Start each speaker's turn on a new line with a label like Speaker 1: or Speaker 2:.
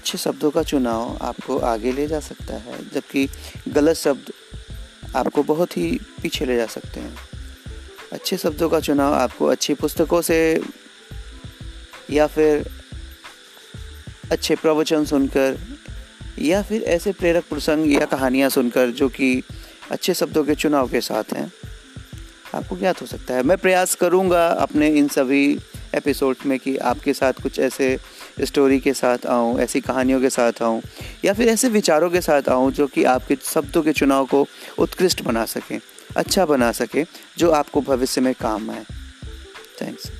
Speaker 1: अच्छे शब्दों का चुनाव आपको आगे ले जा सकता है, जबकि गलत शब्द आपको बहुत ही पीछे ले जा सकते हैं। अच्छे शब्दों का चुनाव आपको अच्छी पुस्तकों से या फिर अच्छे प्रवचन सुनकर या फिर ऐसे प्रेरक प्रसंग या कहानियाँ सुनकर जो कि अच्छे शब्दों के चुनाव के साथ हैं। आपको ज्ञात हो सकता है। मैं प्रयास करूँगा अपने इन सभी एपिसोड में कि आपके साथ कुछ ऐसे स्टोरी के साथ आऊँ, ऐसी कहानियों के साथ आऊँ, या फिर ऐसे विचारों के साथ आऊँ जो कि आपके शब्दों के चुनाव को उत्कृष्ट बना सकें अच्छा बना सकें, जो आपको भविष्य में काम आए। थैंक्स